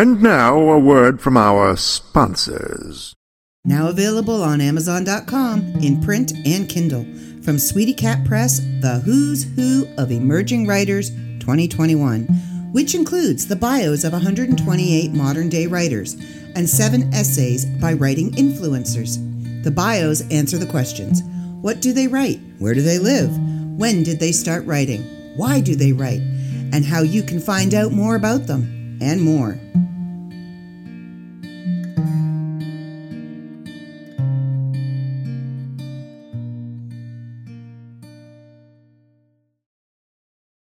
And now a word from our sponsors. Now available on Amazon.com in print and Kindle. From Sweetie Cat Press, The Who's Who of Emerging Writers 2021, which includes the bios of 128 modern day writers and seven essays by writing influencers. The bios answer the questions What do they write? Where do they live? When did they start writing? Why do they write? And how you can find out more about them, and more.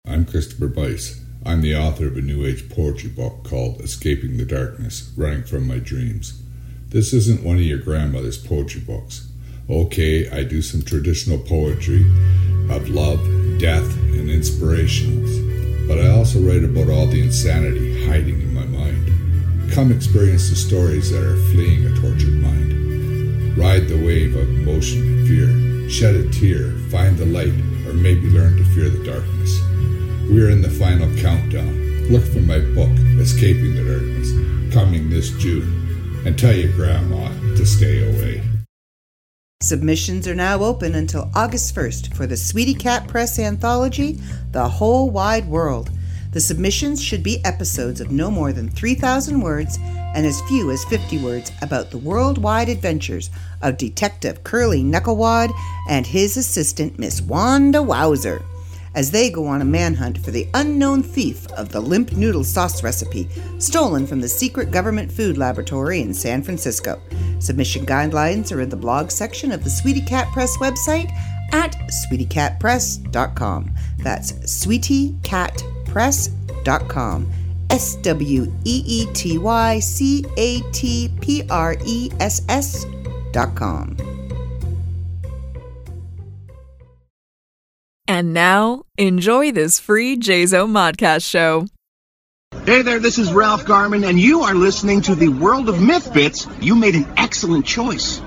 I'm Christopher Bice. I'm the author of a New Age poetry book called Escaping the Darkness Running from My Dreams. This isn't one of your grandmother's poetry books. Okay, I do some traditional poetry of love, death, and inspirationals, but I also write about all the insanity hiding in my mind. Come experience the stories that are fleeing a tortured mind. Ride the wave of emotion and fear. Shed a tear, find the light, or maybe learn to fear the darkness. We are in the final countdown. Look for my book, Escaping the Darkness, coming this June, and tell your grandma to stay away. Submissions are now open until August 1st for the Sweetie Cat Press anthology, The Whole Wide World. The submissions should be episodes of no more than 3,000 words and as few as 50 words about the worldwide adventures of Detective Curly Knucklewad and his assistant, Miss Wanda Wowzer, as they go on a manhunt for the unknown thief of the limp noodle sauce recipe stolen from the secret government food laboratory in San Francisco. Submission guidelines are in the blog section of the Sweetie Cat Press website at sweetiecatpress.com. That's sweetiecatpress.com. S W E E T Y C A T P R E S S dot com. And now, enjoy this free JZO Modcast show. Hey there, this is Ralph Garman, and you are listening to the World of Myth Bits. You made an excellent choice.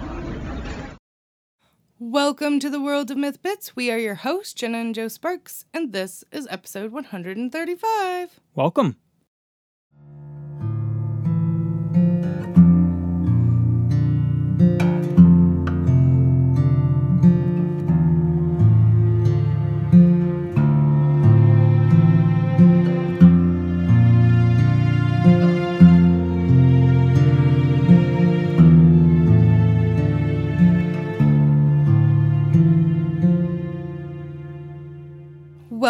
Welcome to the World of Myth Bits. We are your hosts, Jenna and Joe Sparks, and this is episode 135. Welcome.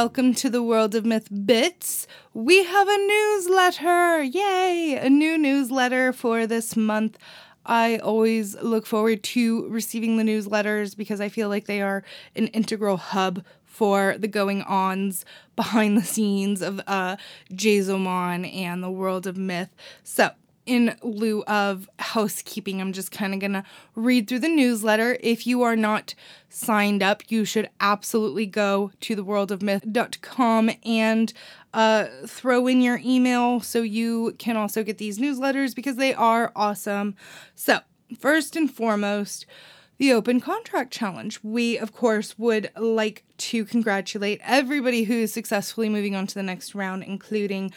Welcome to the World of Myth Bits. We have a newsletter. Yay! A new newsletter for this month. I always look forward to receiving the newsletters because I feel like they are an integral hub for the going ons behind the scenes of uh, Jazomon and the world of myth. So, in lieu of housekeeping, I'm just kind of going to read through the newsletter. If you are not signed up, you should absolutely go to theworldofmyth.com and uh, throw in your email so you can also get these newsletters because they are awesome. So, first and foremost, the Open Contract Challenge. We, of course, would like to congratulate everybody who is successfully moving on to the next round, including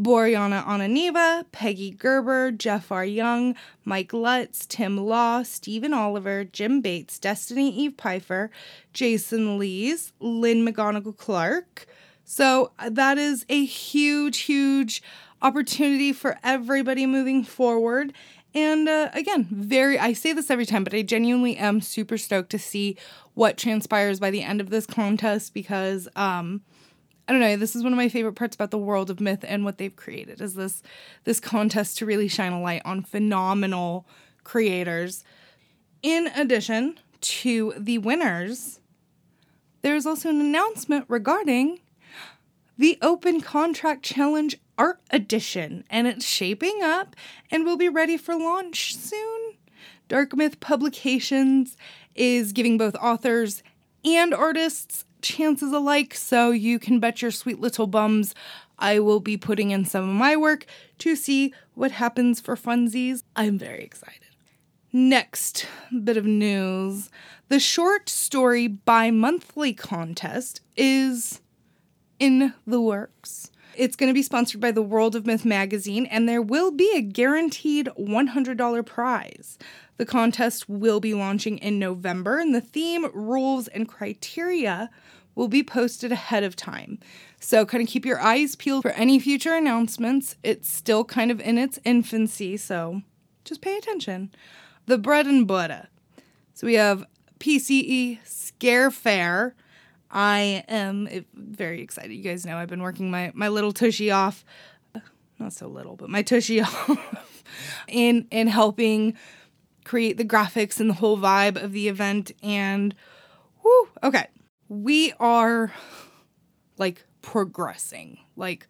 Boreana Ananiva, Peggy Gerber, Jeff R. Young, Mike Lutz, Tim Law, Stephen Oliver, Jim Bates, Destiny Eve Pfeiffer, Jason Lees, Lynn McGonigal Clark. So uh, that is a huge, huge opportunity for everybody moving forward. And uh, again, very, I say this every time, but I genuinely am super stoked to see what transpires by the end of this contest because, um, I don't know. This is one of my favorite parts about the world of myth and what they've created is this this contest to really shine a light on phenomenal creators. In addition to the winners, there's also an announcement regarding the Open Contract Challenge Art Edition, and it's shaping up and will be ready for launch soon. Dark Myth Publications is giving both authors and artists chances alike, so you can bet your sweet little bums I will be putting in some of my work to see what happens for funsies. I'm very excited. Next bit of news the short story bi monthly contest is in the works. It's going to be sponsored by the World of Myth magazine, and there will be a guaranteed $100 prize. The contest will be launching in November, and the theme, rules, and criteria will be posted ahead of time. So, kind of keep your eyes peeled for any future announcements. It's still kind of in its infancy, so just pay attention. The bread and butter. So, we have PCE Scare Fair. I am very excited. You guys know I've been working my, my little tushy off, not so little, but my tushy off in, in helping create the graphics and the whole vibe of the event. And, whoo, okay we are like progressing, like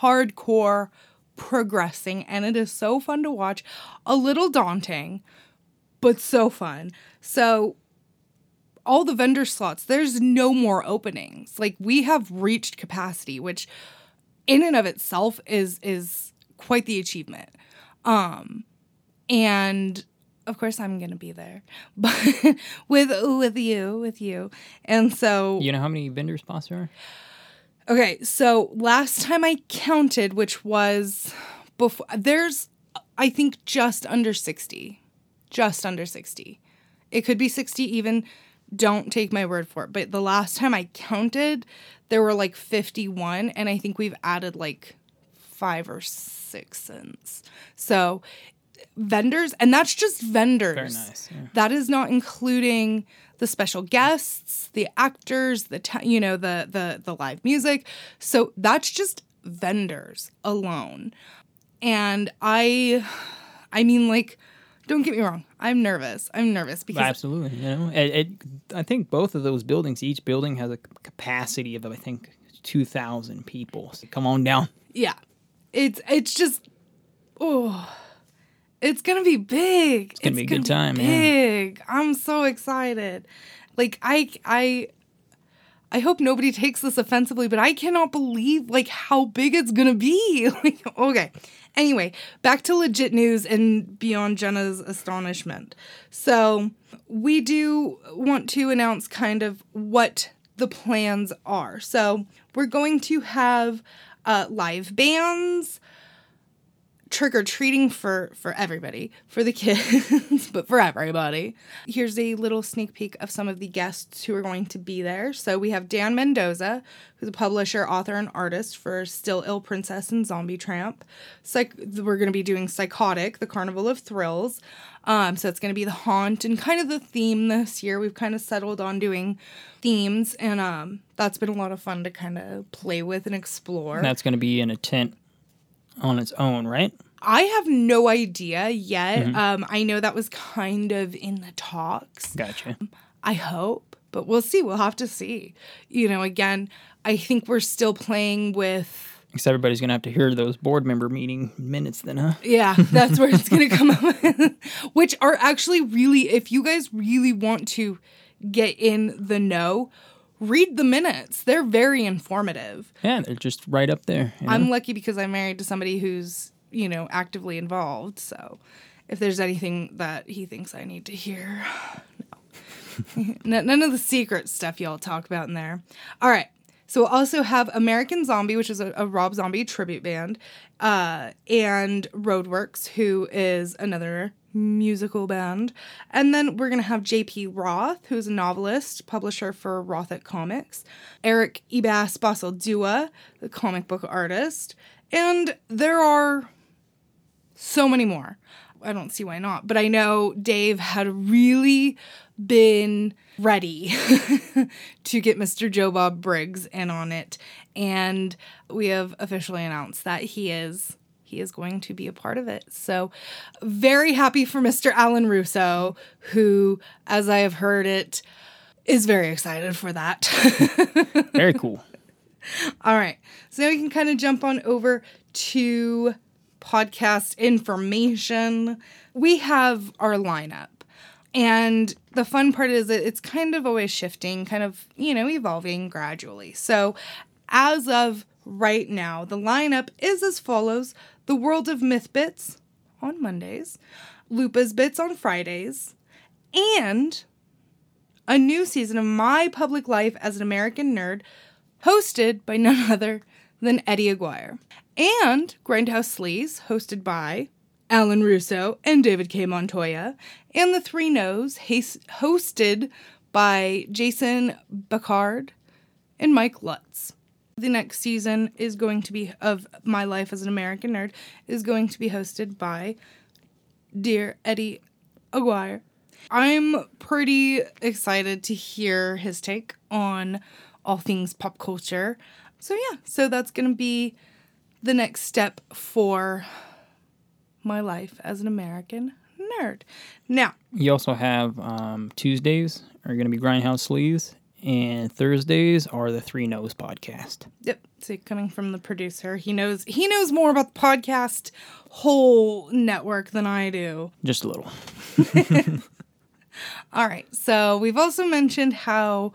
hardcore progressing. And it is so fun to watch, a little daunting, but so fun. So, all the vendor slots, there's no more openings. Like we have reached capacity, which in and of itself is is quite the achievement. Um and of course I'm gonna be there, but with with you, with you, and so You know how many vendor spots there are? Okay, so last time I counted, which was before, there's I think just under sixty, just under sixty. It could be sixty even. Don't take my word for it, but the last time I counted, there were like fifty-one, and I think we've added like five or six since. So vendors, and that's just vendors. Very nice. Yeah. That is not including the special guests, the actors, the ta- you know the the the live music. So that's just vendors alone. And I I mean like don't get me wrong. I'm nervous. I'm nervous because Absolutely. You know, it, it, I think both of those buildings, each building has a capacity of I think two thousand people. So come on down. yeah. It's it's just oh it's gonna be big. It's gonna be a good time, yeah. Big. I'm so excited. Like I I I hope nobody takes this offensively, but I cannot believe like how big it's gonna be. like, okay. Anyway, back to legit news and beyond Jenna's astonishment. So we do want to announce kind of what the plans are. So we're going to have uh, live bands, trick or treating for for everybody, for the kids, but for everybody. Here's a little sneak peek of some of the guests who are going to be there. So we have Dan Mendoza, who's a publisher, author, and artist for Still Ill Princess and Zombie Tramp. Psych- we're going to be doing Psychotic, the Carnival of Thrills. Um, so it's going to be the haunt and kind of the theme this year. We've kind of settled on doing themes, and um, that's been a lot of fun to kind of play with and explore. And that's going to be in a tent on its own, right? I have no idea yet. Um, I know that was kind of in the talks. Gotcha. I hope, but we'll see. We'll have to see. You know, again, I think we're still playing with. Because everybody's going to have to hear those board member meeting minutes then, huh? Yeah, that's where it's going to come up. Which are actually really, if you guys really want to get in the know, read the minutes. They're very informative. Yeah, they're just right up there. you know? I'm lucky because I'm married to somebody who's, you know, actively involved. So if there's anything that he thinks I need to hear, no. None of the secret stuff y'all talk about in there. All right. So we'll also have American Zombie, which is a, a Rob Zombie tribute band, uh, and Roadworks, who is another musical band. And then we're going to have JP Roth, who's a novelist, publisher for Rothic Comics, Eric Ibas Basildua, the comic book artist, and there are so many more. I don't see why not, but I know Dave had really been ready to get Mr. Joe Bob Briggs in on it, and we have officially announced that he is he is going to be a part of it. So very happy for Mr. Alan Russo, who, as I have heard it, is very excited for that. Very cool. All right. So now we can kind of jump on over to podcast information. We have our lineup. And the fun part is that it's kind of always shifting, kind of, you know, evolving gradually. So as of right now, the lineup is as follows The World of Myth Bits on Mondays, Lupa's Bits on Fridays, and a new season of My Public Life as an American Nerd, hosted by none other than Eddie Aguirre. And Grindhouse Sleaze, hosted by Alan Russo and David K. Montoya. And The Three No's, hosted by Jason Bacard and Mike Lutz. The next season is going to be of My Life as an American Nerd is going to be hosted by dear Eddie Aguirre. I'm pretty excited to hear his take on all things pop culture. So yeah, so that's going to be the next step for my life as an American nerd. Now, You also have um, Tuesdays are going to be Grindhouse Sleaze, and Thursdays are the Three No's podcast. Yep. So coming from the producer, he knows he knows more about the podcast whole network than I do. Just a little. All right. So we've also mentioned how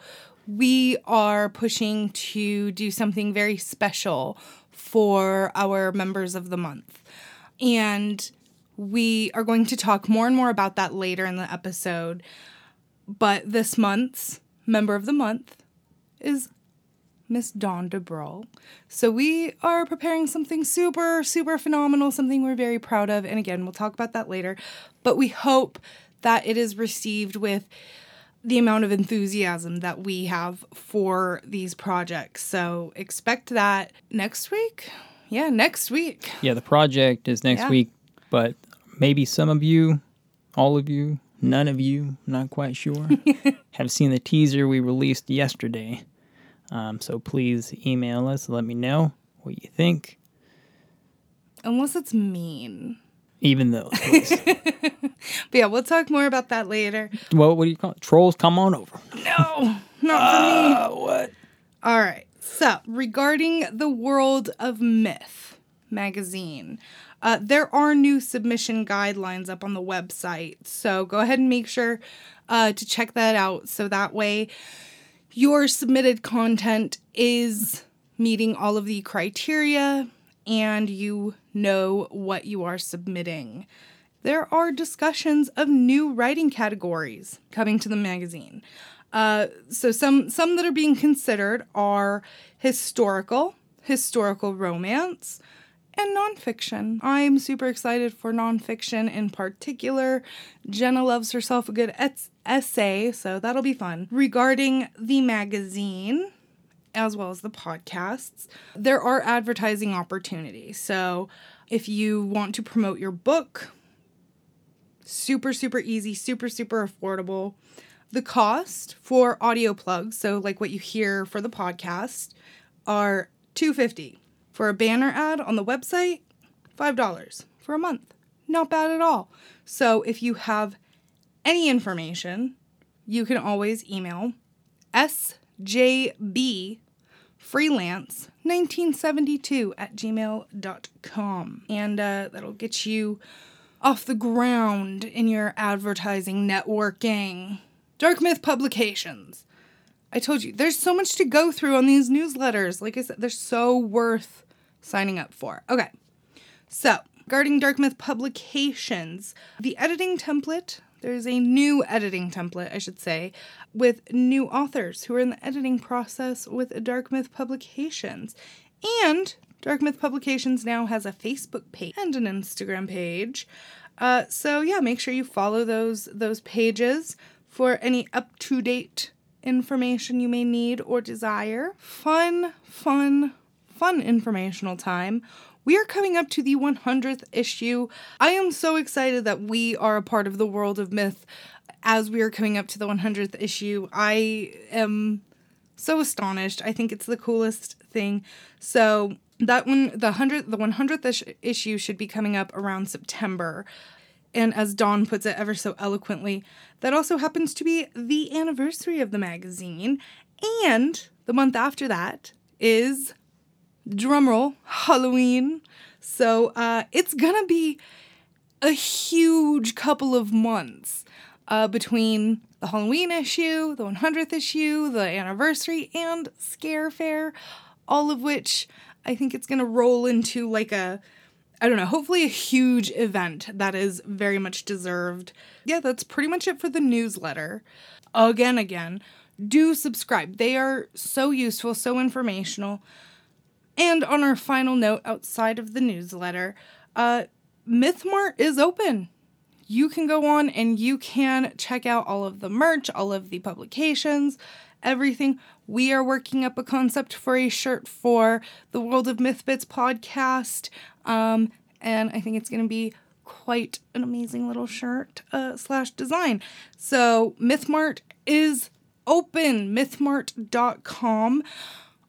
we are pushing to do something very special for our members of the month. And we are going to talk more and more about that later in the episode. But this month's member of the month is Miss Dawn DeBrawl. So we are preparing something super, super phenomenal, something we're very proud of. And again, we'll talk about that later. But we hope that it is received with the amount of enthusiasm that we have for these projects. So expect that next week. Yeah, next week. Yeah, the project is next Yeah. week, but maybe some of you, all of you, none of you, not quite sure, have seen the teaser we released yesterday. Um, so please email us, let me know what you think. Unless it's mean. Even though. But yeah, we'll talk more about that later. well, what do you call it? Trolls, come on over. No, not for me. what? All right. So, regarding the World of Myth magazine, uh, there are new submission guidelines up on the website. So, go ahead and make sure uh, to check that out. So that way, your submitted content is meeting all of the criteria and you know what you are submitting. There are discussions of new writing categories coming to the magazine. Uh, so some some that are being considered are historical, historical romance, and nonfiction. I'm super excited for nonfiction in particular. Jenna loves herself a good essay, so that'll be fun. Regarding the magazine, as well as the podcasts, there are advertising opportunities. So if you want to promote your book, super, super easy, super, super affordable. The cost for audio plugs, so like what you hear for the podcast, are 250 For a banner ad on the website, $5 for a month. Not bad at all. So if you have any information, you can always email sjb freelance 1972 at gmail.com and uh, that'll get you off the ground in your advertising networking dark myth publications. I told you there's so much to go through on these newsletters. Like i said they're so worth signing up for. Okay. So regarding dark myth publications the editing template there's a new editing template, I should say, with new authors who are in the editing process with Dark Myth Publications. And Dark Myth Publications now has a Facebook page and an Instagram page. Uh, so yeah, make sure you follow those those pages for any up to date information you may need or desire. Fun, fun, fun informational time. We are coming up to the 100th issue. I am so excited that we are a part of the world of myth as we are coming up to the 100th issue. I am so astonished. I think it's the coolest thing. So that one, the hundred, the 100th ish- issue should be coming up around September. And as Dawn puts it ever so eloquently, that also happens to be the anniversary of the magazine. And the month after that is drumroll Halloween. So uh, it's gonna be a huge couple of months uh, between the Halloween issue, the 100th issue, the anniversary, and Scare Fair, all of which I think it's gonna roll into like a I don't know, hopefully a huge event that is very much deserved. Yeah, that's pretty much it for the newsletter. Again, again, do subscribe. They are so useful, so informational. And on our final note, outside of the newsletter, uh, MythMart is open. You can go on and you can check out all of the merch, all of the publications, everything. We are working up a concept for a shirt for the World of Mythbits podcast. Um, and I think it's going to be quite an amazing little shirt uh, slash design. So MythMart is open, mythmart.com.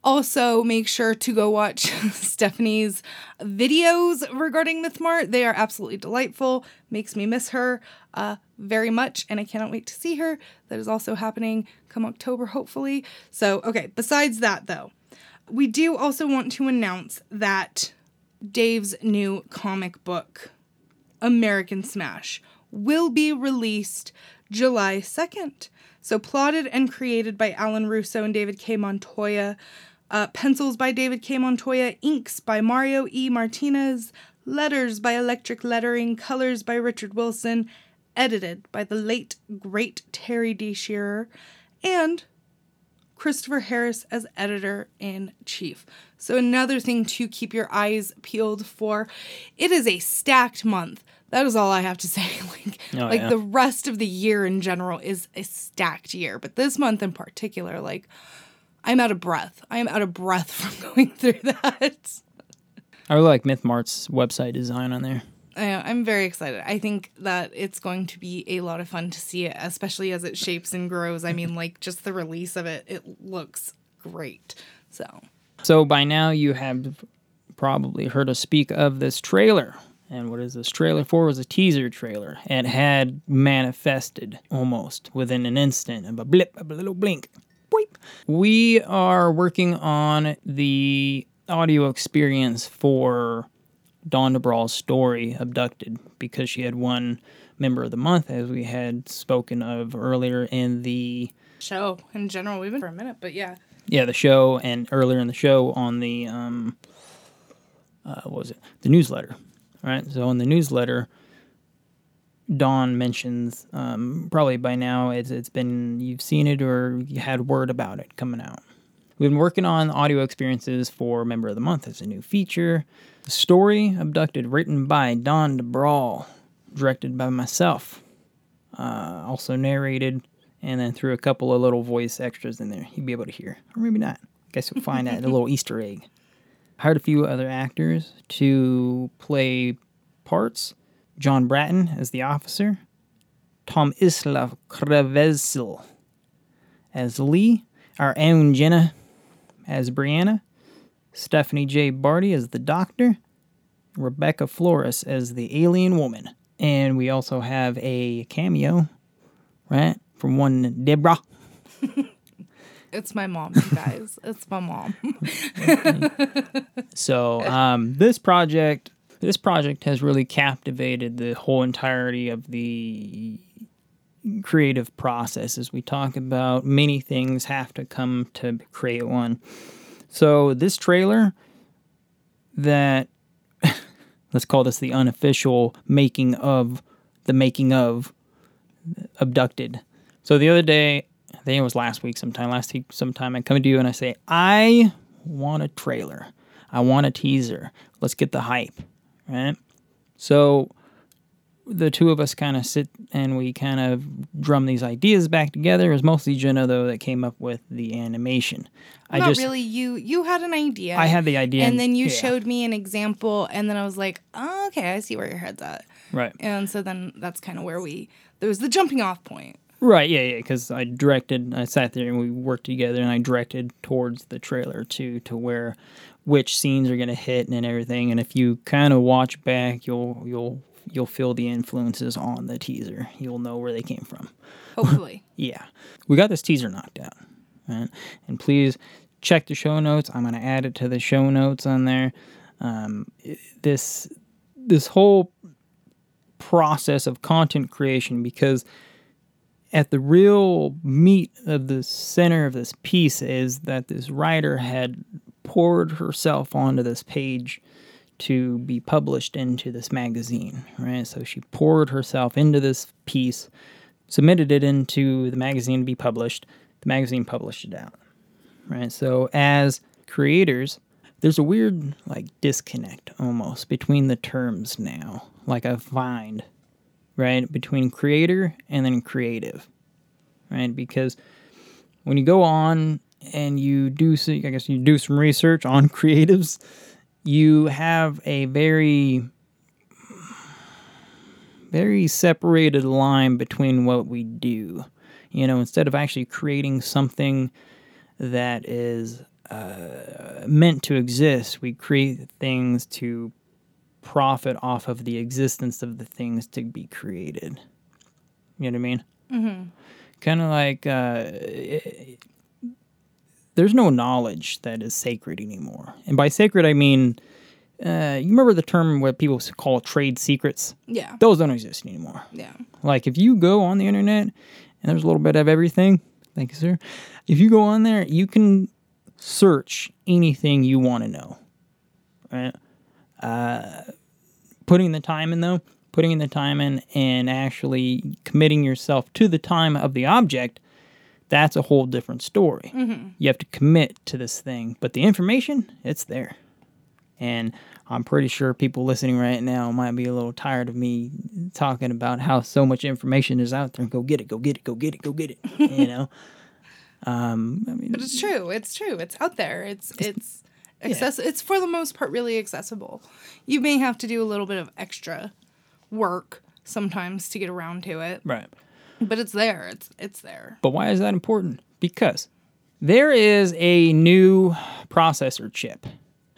Also, make sure to go watch Stephanie's videos regarding MythMart. They are absolutely delightful. Makes me miss her uh, very much, and I cannot wait to see her. That is also happening come October, hopefully. So, okay, besides that, though, we do also want to announce that Dave's new comic book, American Smash, will be released July 2nd. So, plotted and created by Alan Russo and David K. Montoya. Uh, pencils by David K. Montoya, inks by Mario E. Martinez, letters by Electric Lettering, colors by Richard Wilson, edited by the late, great Terry D. Shearer, and Christopher Harris as editor in chief. So, another thing to keep your eyes peeled for. It is a stacked month. That is all I have to say. like, Oh, like yeah. the rest of the year in general is a stacked year, but this month in particular, like, I'm out of breath. I am out of breath from going through that. I really like Myth Mart's website design on there. I, I'm very excited. I think that it's going to be a lot of fun to see it, especially as it shapes and grows. I mean, like just the release of it, it looks great. So, So by now you have probably heard us speak of this trailer. And what is this trailer for? It was a teaser trailer. It had manifested almost within an instant of a blip, a little blink. Boop. We are working on the audio experience for Dawn DeBrawl's story, Abducted, because she had won Member of the Month, as we had spoken of earlier in the show in general, we've been for a minute, but yeah. yeah, the show and earlier in the show on the um uh what was it? The newsletter. Right? So in the newsletter Dawn mentions um probably by now it's it's been you've seen it or you had word about it coming out. We've been working on audio experiences for Member of the Month as a new feature. The story Abducted written by Dawn DeBrawl, directed by myself. Uh, also narrated and then threw a couple of little voice extras in there. You'd be able to hear, or maybe not. I guess you'll find that a little Easter egg. Hired a few other actors to play parts. John Bratton as the officer, Tom Isla Krevezil as Lee, our own Jenna as Brianna, Stephanie J. Barty as the doctor, Rebecca Flores as the alien woman. And we also have a cameo, right, from one Deborah. It's my mom, you guys. it's my mom. So um, this project, this project has really captivated the whole entirety of the creative process. As we talk about, many things have to come to create one. So this trailer, that let's call this the unofficial making of the making of abducted. So the other day, I think it was last week sometime, last week sometime, I come to you and I say, I want a trailer. I want a teaser. Let's get the hype, right? So the two of us kind of sit and we kind of drum these ideas back together. It was mostly Jenna though that came up with the animation. I Not just really you. You had an idea. I had the idea, And then you yeah. showed me an example, and then I was like, oh, okay, I see where your head's at. right, And so then that's kind of where we, there was the jumping off point. right, yeah, yeah. Because I directed, I sat there and we worked together, and I directed towards the trailer too, to where which scenes are gonna hit and everything. And if you kind of watch back, you'll you'll you'll feel the influences on the teaser. You'll know where they came from. Hopefully. yeah, we got this teaser knocked out. Right? And please check the show notes. I'm going to add it to the show notes on there. Um, this this whole process of content creation because at the real meat of the center of this piece is that this writer had poured herself onto this page to be published into this magazine, right? So she poured herself into this piece, submitted it into the magazine to be published. The magazine published it out, right? So as creators, there's a weird like disconnect almost between the terms now. Like I find, right, between creator and then creative, right? Because when you go on and you do, I guess you do some research on creatives, you have a very, very separated line between what we do. You know, instead of actually creating something that is uh, meant to exist, we create things to profit off of the existence of the things to be created. You know what I mean? Mm-hmm. Kind of like uh, there's no knowledge that is sacred anymore. And by sacred, I mean, uh, you remember the term what people call trade secrets? Yeah. Those don't exist anymore. Yeah. Like if you go on the internet and there's a little bit of everything, thank you, sir. If you go on there, you can search anything you want to know. Right? Uh, putting the time in though, putting in the time in and actually committing yourself to the time of the object, that's a whole different story. Mm-hmm. You have to commit to this thing, but the information, it's there. And I'm pretty sure people listening right now might be a little tired of me talking about how so much information is out there. Go get it, go get it, go get it, go get it. You know? Um, but it's true. It's true. It's out there. It's it's access. It's for the most part really accessible. You may have to do a little bit of extra work sometimes to get around to it, Right. But it's there. It's it's there. But why is that important? Because there is a new processor chip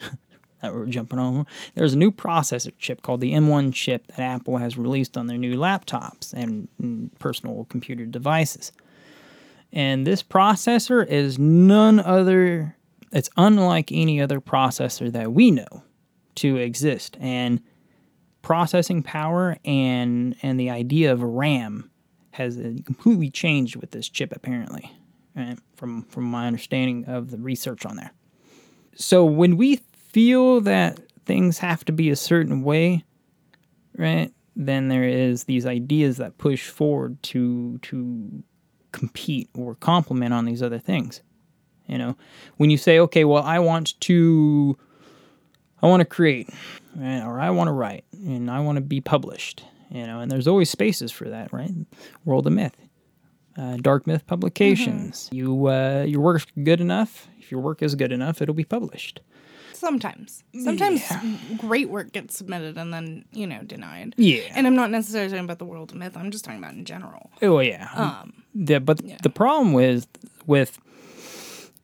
that we're jumping on. There's a new processor chip called the M1 chip that Apple has released on their new laptops and, and personal computer devices. And this processor is none other, it's unlike any other processor that we know to exist. And processing power and and the idea of RAM has uh, completely changed with this chip apparently right? from from my understanding of the research on there so when we feel that things have to be a certain way right then there is these ideas that push forward to to compete or complement on these other things you know when you say okay well i want to I want to create, right? or I want to write, and I want to be published. You know, and there's always spaces for that, right? World of Myth, uh, Dark Myth Publications. You uh, your work's good enough. If your work is good enough, it'll be published. Sometimes, sometimes great work gets submitted and then you know denied. Yeah. And I'm not necessarily talking about the world of myth. I'm just talking about in general. Oh yeah. Um, the, but the problem with with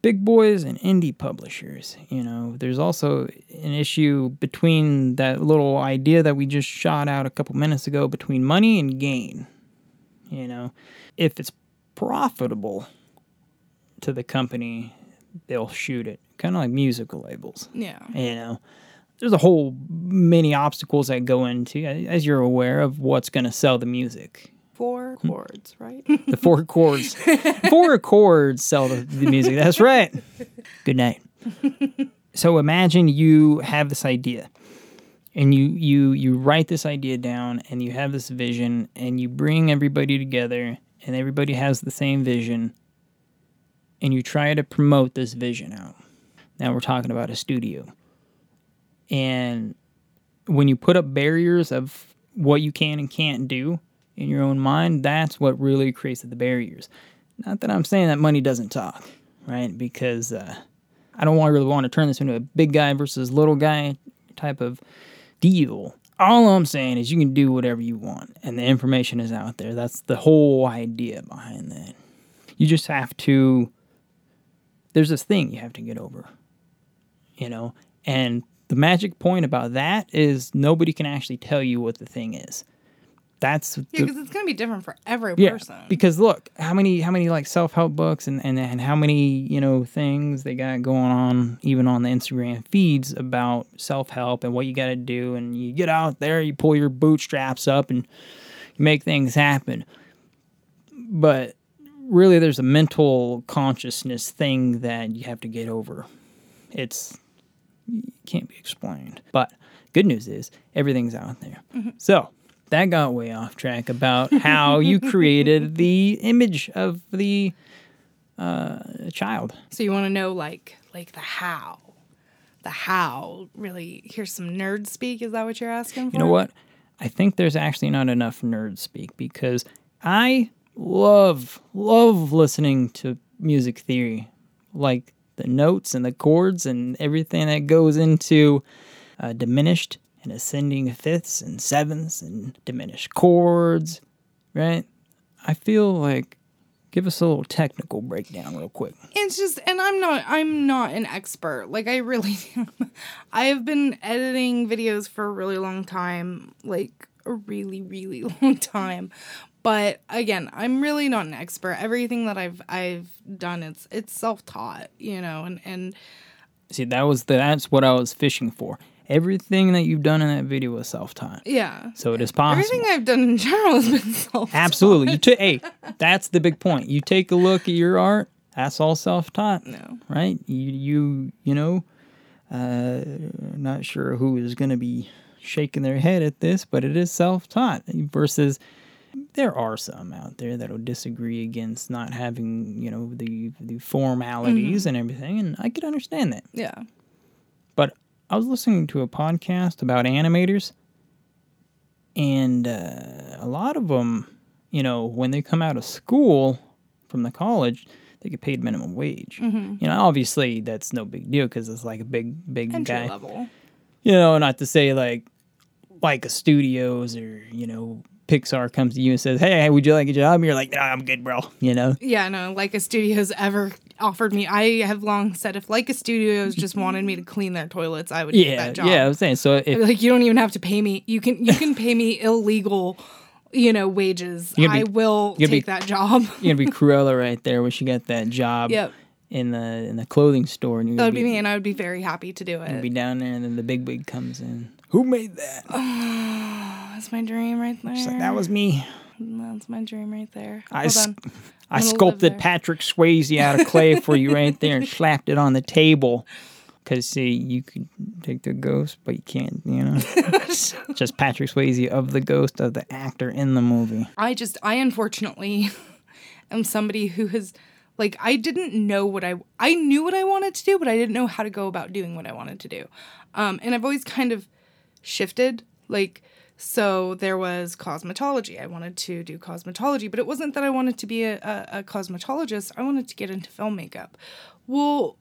big boys and indie publishers, you know, there's also an issue between that little idea that we just shot out a couple minutes ago between money and gain. You know, if it's profitable to the company, they'll shoot it. Kind of like musical labels. Yeah. You know, there's a whole many obstacles that go into, as you're aware of, what's going to sell the music Four hmm. chords, right? the four chords. four chords sell the, the music. That's right. Good night. so imagine you have this idea and you you you write this idea down and you have this vision and you bring everybody together and everybody has the same vision and you try to promote this vision out. Now we're talking about a studio. And when you put up barriers of what you can and can't do in your own mind, that's what really creates the barriers. Not that I'm saying that money doesn't talk, right? Because uh, I don't really want to turn this into a big guy versus little guy type of deal. All I'm saying is you can do whatever you want, and the information is out there. That's the whole idea behind that. You just have to. There's this thing you have to get over, you know, and the magic point about that is nobody can actually tell you what the thing is. That's Yeah, because it's gonna be different for every yeah, person. because look, how many how many like self help books and, and and how many you know things they got going on even on the Instagram feeds about self help and what you got to do, and you get out there, you pull your bootstraps up, and you make things happen. But really, there's a mental consciousness thing that you have to get over. It's can't be explained. But good news is everything's out there. Mm-hmm. So that got way off track about how you created the image of the uh, child. So you want to know like like the how, the how. Really, here's some nerd speak. Is that what you're asking for? You know what? I think there's actually not enough nerd speak because I love, love listening to music theory. Like the notes and the chords and everything that goes into uh, diminished and ascending fifths and sevenths and diminished chords, right? I feel like give us a little technical breakdown real quick. It's just, and I'm not, I'm not an expert. Like I really, I have been editing videos for a really long time, like a really, really long time. But again, I'm really not an expert. Everything that I've I've done, it's it's self taught, you know, and and See, that was the, that's what I was fishing for. Everything that you've done in that video was self taught. yeah. So it is possible. Everything I've done in general has been self. Taught. Absolutely. You ta- hey, that's the big point. You take a look at your art, that's all self-taught. No. Right? You you you know, uh not sure who is going to be shaking their head at this, but it is self-taught versus there are some out there that'll disagree against not having, you know, the the formalities and everything, and I could understand that. Yeah. But I was listening to a podcast about animators, and uh, a lot of them, you know, when they come out of school from the college, they get paid minimum wage. You know, obviously that's no big deal because it's like a big, big Entry guy. level. You know, not to say like, like a studios or you know. Pixar comes to you and says, "Hey, would you like a job?" And you're like, "Nah, I'm good, bro." You know, Yeah, no, Laika Studios ever offered me. I have long said if Laika Studios just wanted me to clean their toilets, I would yeah, that job. yeah. I was saying, so if like you don't even have to pay me. You can you can pay me illegal, you know, wages. You're I will take be- that job. you're gonna be Cruella right there when she got that job Yep. in the in the clothing store, and That would be me, and I would be very happy to do it. You'd be down there, and then the big wig comes in. Who made that? That's my dream right there. She's like, that was me. That's my dream right there. I, Hold s- on. I I'm gonna live sculpted. Patrick Swayze out of clay for you right there and slapped it on the table. Because, see, you could take the ghost, but you can't, you know? Just Patrick Swayze of the ghost of the actor in the movie. I just, I unfortunately am somebody who has, like, I didn't know what I, I knew what I wanted to do, but I didn't know how to go about doing what I wanted to do. Um, and I've always kind of shifted, like, so there was cosmetology. I wanted to do cosmetology, but it wasn't that I wanted to be a, a, a cosmetologist. I wanted to get into film makeup. Well,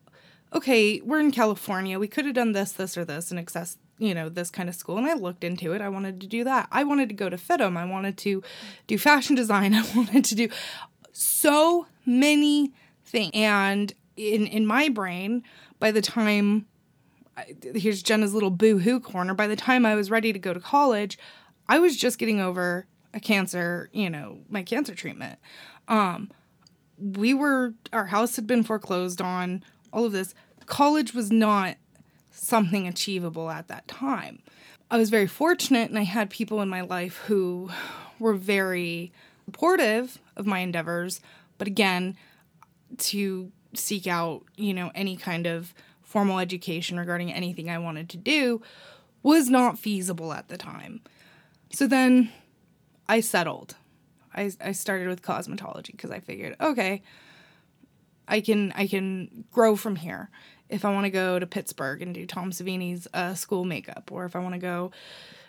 okay, we're in California. We could have done this, this, or this and access, you know, this kind of school. And I looked into it. I wanted to do that. I wanted to go to FIDM. I wanted to do fashion design. I wanted to do so many things. And in in my brain, by the time here's Jenna's little boo hoo corner, by the time I was ready to go to college, I was just getting over a cancer, you know, my cancer treatment. Um, we were our house had been foreclosed on all of this. College was not something achievable at that time. I was very fortunate and i had people in my life who were very supportive of my endeavors. But again to seek out you know any kind of formal education regarding anything i wanted to do was not feasible at the time so then i settled I, I started with cosmetology because I figured, okay, I can I can grow from here. If I want to go to Pittsburgh and do Tom Savini's uh, school makeup, or if I want to go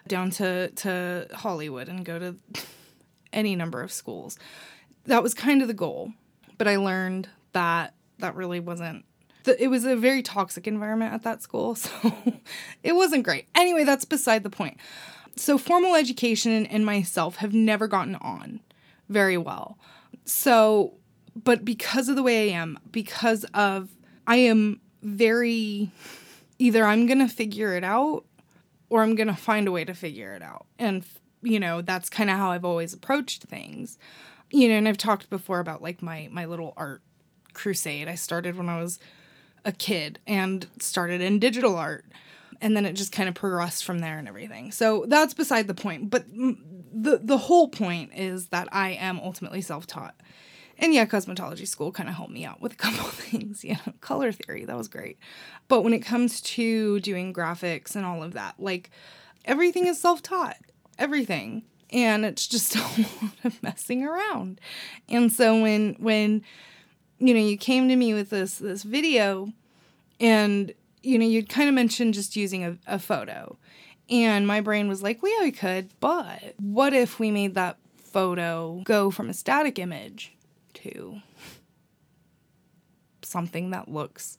down to to Hollywood and go to any number of schools, that was kind of the goal. But I learned that that really wasn't. That It was a very toxic environment at that school, so it wasn't great. Anyway, that's beside the point so formal education and myself have never gotten on very well. So, but because of the way I am, because of I am very either I'm going to figure it out or I'm going to find a way to figure it out. And you know, that's kind of how I've always approached things. You know, and I've talked before about like my my little art crusade. I started when I was a kid and started in digital art and then it just kind of progressed from there and everything. So that's beside the point. But the the whole point is that I am ultimately self taught. And yeah, cosmetology school kind of helped me out with a couple things. You know, color theory that was great. But when it comes to doing graphics and all of that, like everything is self taught. Everything. And it's just a lot of messing around. And so when when you know you came to me with this this video and you know, you'd kind of mentioned just using a, a photo. And my brain was like, well, yeah, we could, but what if we made that photo go from a static image to something that looks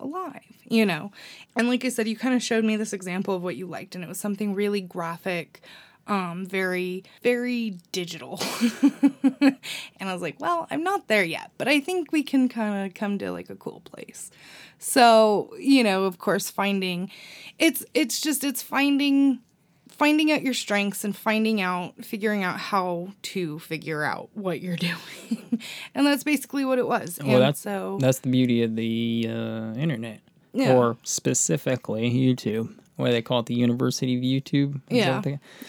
alive, you know? And like I said, you kind of showed me this example of what you liked, and it was something really graphic, um, very, very digital. and I was like, well, I'm not there yet, but I think we can kind of come to like a cool place. So, you know, of course, finding it's it's just it's finding finding out your strengths and finding out figuring out how to figure out what you're doing. and that's basically what it was. Well, and that's so that's the beauty of the uh, internet, Yeah. or specifically YouTube. What do they call it? The University of YouTube. Is Yeah.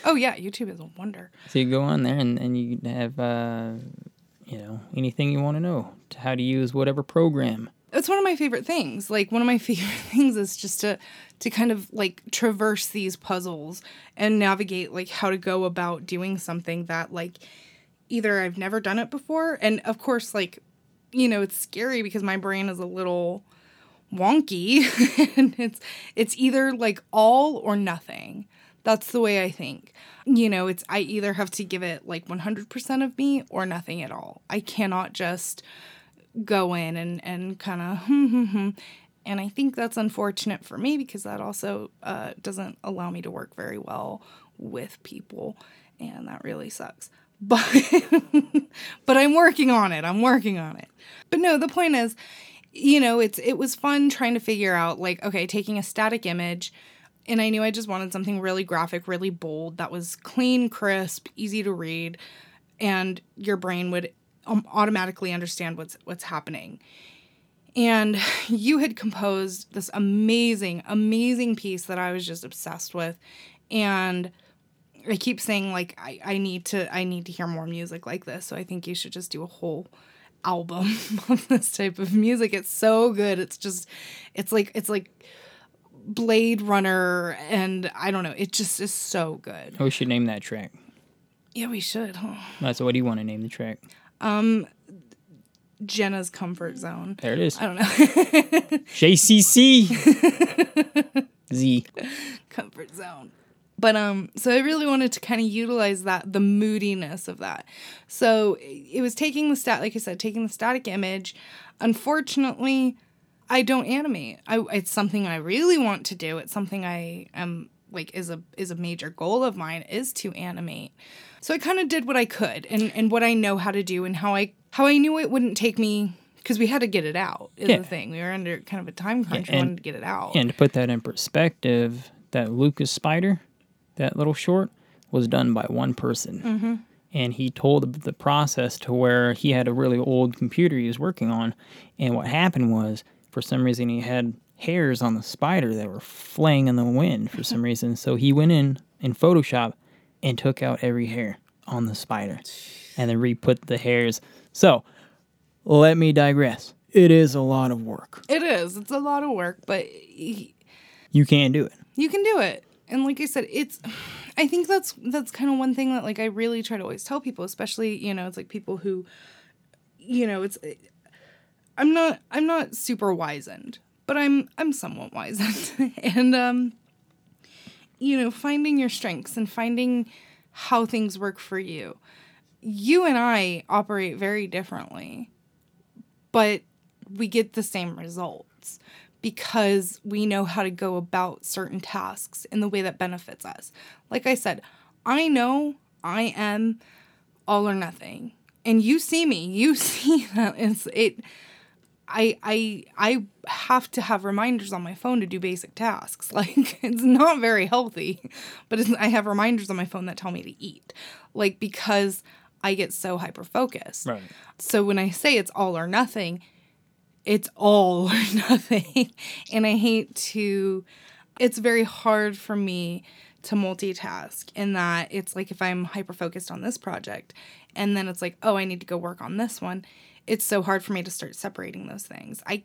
Oh yeah, YouTube is a wonder. So you go on there and, and you have uh, you know anything you want to know to how to use whatever program. it's one of my favorite things. Like one of my favorite things is just to to kind of like traverse these puzzles and navigate like how to go about doing something that like either I've never done it before and of course like you know it's scary because my brain is a little wonky and it's it's either like all or nothing. That's the way I think. You know, it's I either have to give it like 100% of me or nothing at all. I cannot just go in and and kind of and I think that's unfortunate for me because that also uh, doesn't allow me to work very well with people, and that really sucks. But but I'm working on it. I'm working on it. But no, the point is, you know, it's it was fun trying to figure out like okay, taking a static image. And I knew I just wanted something really graphic, really bold, that was clean, crisp, easy to read, and your brain would um, automatically understand what's what's happening. And you had composed this amazing, amazing piece that I was just obsessed with. And I keep saying like I, I need to I need to hear more music like this. So I think you should just do a whole album of this type of music. It's so good. It's just it's like it's like Blade Runner and I don't know. It just is so good. We should name that track. Yeah, we should. Huh? That's what do you want to name the track? Um Jenna's comfort zone. There it is. I don't know. JCC Z. comfort zone. But um so I really wanted to kind of utilize that the moodiness of that. So it was taking the stat like I said taking the static image. Unfortunately, I don't animate. I it's something I really want to do. It's something I am like is a is a major goal of mine is to animate. So I kind of did what I could and and what I know how to do and how I how I knew it wouldn't take me because we had to get it out is Yeah. the thing. We were under kind of a time crunch. we and- wanted to get it out. And to put that in perspective, that Lucas Spider, that little short, was done by one person. Mm-hmm. And he told the process to where he had a really old computer he was working on. And what happened was, for some reason, he had hairs on the spider that were flaying in the wind for some reason. So he went in in Photoshop and took out every hair on the spider and then re put the hairs. So let me digress. It is a lot of work. It is. It's a lot of work, but y- You can't do it. you can do it. And like I said, it's I think that's that's kind of one thing that like I really try to always tell people, especially, you know, it's like people who you know, it's I'm not I'm not super wizened, but I'm I'm somewhat wizened. and um you know, finding your strengths and finding how things work for you. You and I operate very differently, but we get the same results because we know how to go about certain tasks in the way that benefits us. Like I said, I know I am all or nothing. And you see me, you see that it's it I I I have to have reminders on my phone to do basic tasks. Like it's not very healthy, but it's, I have reminders on my phone that tell me to eat. Like because I get so hyper focused. Right. So when I say it's all or nothing, it's all or nothing. And I hate to, it's very hard for me to multitask in that it's like if I'm hyper focused on this project and then it's like, oh, I need to go work on this one, it's so hard for me to start separating those things. I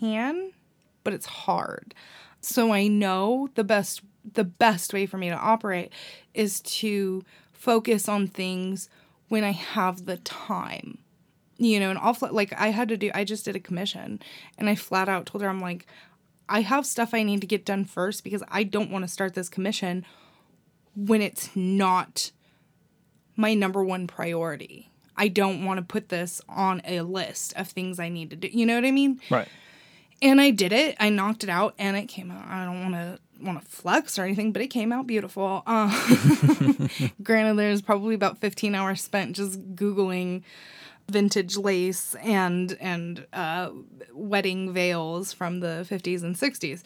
can, but it's hard. So I know the best the best way for me to operate is to focus on things when I have the time you know, and all flat, like I had to do, I just did a commission and I flat out told her, I'm like, I have stuff I need to get done first because I don't want to start this commission when it's not my number one priority. I don't want to put this on a list of things I need to do. You know what I mean? Right. And I did it. I knocked it out, and it came out. I don't want to want to flex or anything, but it came out beautiful. Uh, granted, there's probably about 15 hours spent just googling vintage lace and and uh, wedding veils from the 50s and 60s.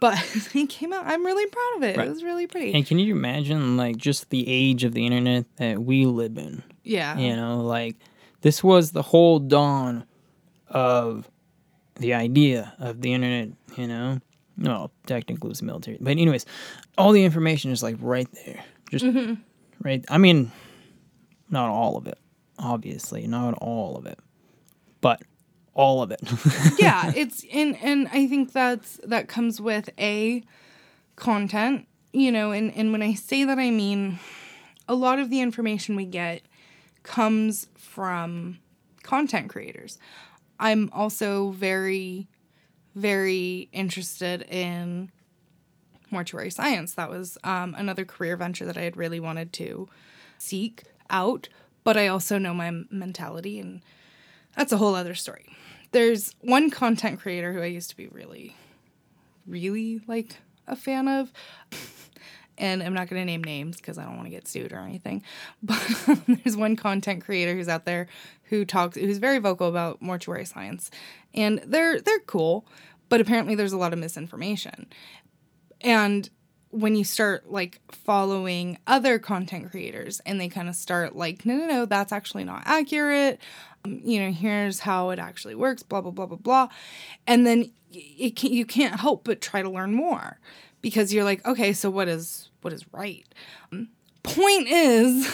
But it came out. I'm really proud of it. Right. It was really pretty. And can you imagine like just the age of the internet that we live in? yeah. You know, like this was the whole dawn of the idea of the internet, you know? well technically it was military. But anyways, all the information is like right there. Just right I mean not all of it, obviously, not all of it. But all of it. yeah, it's and and I think that's that comes with a content, you know, and and when I say that I mean a lot of the information we get comes from content creators. I'm also very very interested in mortuary science. That was um, another career venture that I had really wanted to seek out, but I also know my mentality, and that's a whole other story. There's one content creator who I used to be really, really like a fan of. And I'm not going to name names because I don't want to get sued or anything. But there's one content creator who's out there who talks, who's very vocal about mortuary science, and they're they're cool. But apparently, there's a lot of misinformation. And when you start like following other content creators and they kind of start like, no, no, no, that's actually not accurate. Um, you know, here's how it actually works, blah, blah, blah, blah, blah. And then it can, you can't help but try to learn more because you're like, okay, so what is, what is right? Um, point is,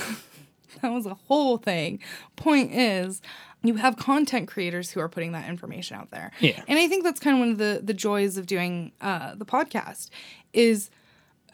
that was a whole thing. Point is, you have content creators who are putting that information out there. Yeah. And I think that's kind of one of the the joys of doing uh, the podcast is,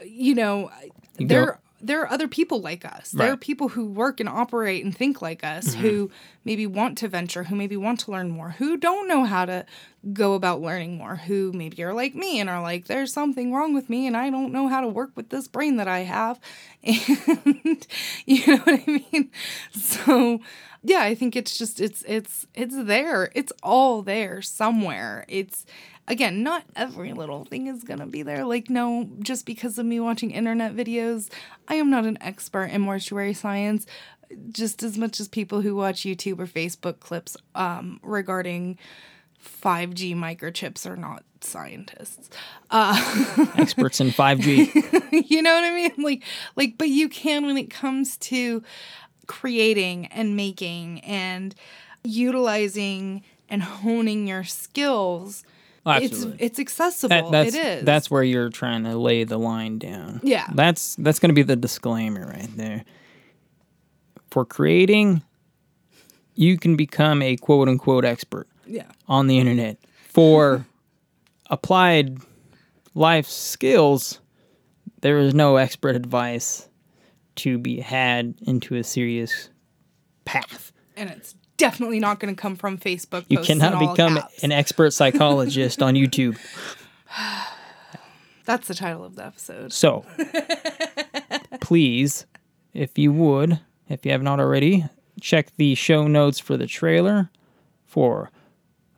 you know, there there are other people like us. There are people who work and operate and think like us mm-hmm. who maybe want to venture, who maybe want to learn more, who don't know how to go about learning more, who maybe are like me and are like, there's something wrong with me and I don't know how to work with this brain that I have. And you know what I mean? So yeah, I think it's just it's it's it's there. It's all there somewhere. It's again, not every little thing is going to be there. Like no, just because of me watching internet videos, I am not an expert in mortuary science just as much as people who watch YouTube or Facebook clips um, regarding 5G microchips are not scientists. Experts in 5G. you know what I mean? Like like but you can when it comes to creating and making and utilizing and honing your skills. It's it's accessible. That, that's, it is. That's where you're trying to lay the line down. Yeah. That's that's going to be the disclaimer right there. For creating, you can become a quote unquote expert yeah. on the internet. For applied life skills, there is no expert advice to be had into a serious path. And it's definitely not going to come from Facebook You posts cannot all become caps. an expert psychologist on YouTube. That's the title of the episode. So, please, if you would, if you have not already, check the show notes for the trailer for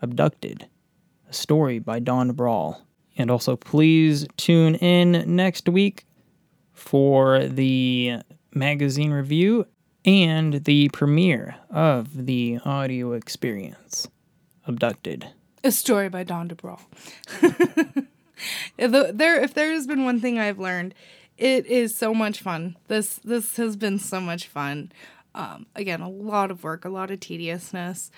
Abducted, a story by Dawn Brawl. And also, please tune in next week for the magazine review and the premiere of the audio experience, Abducted. A story by Dawn DeBrawl. if there, if there has been one thing I've learned, it is so much fun. This this has been so much fun. Um, again, a lot of work, a lot of tediousness,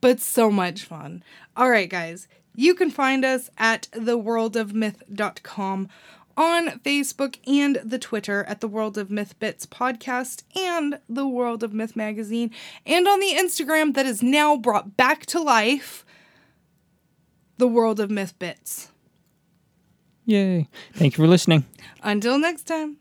but so much fun. All right, guys, you can find us at theworldofmyth.com on Facebook and the Twitter at the World of Myth Bits podcast and the World of Myth magazine, and on the Instagram that is now brought back to life, the World of Myth Bits. Yay. Thank you for listening. Until next time.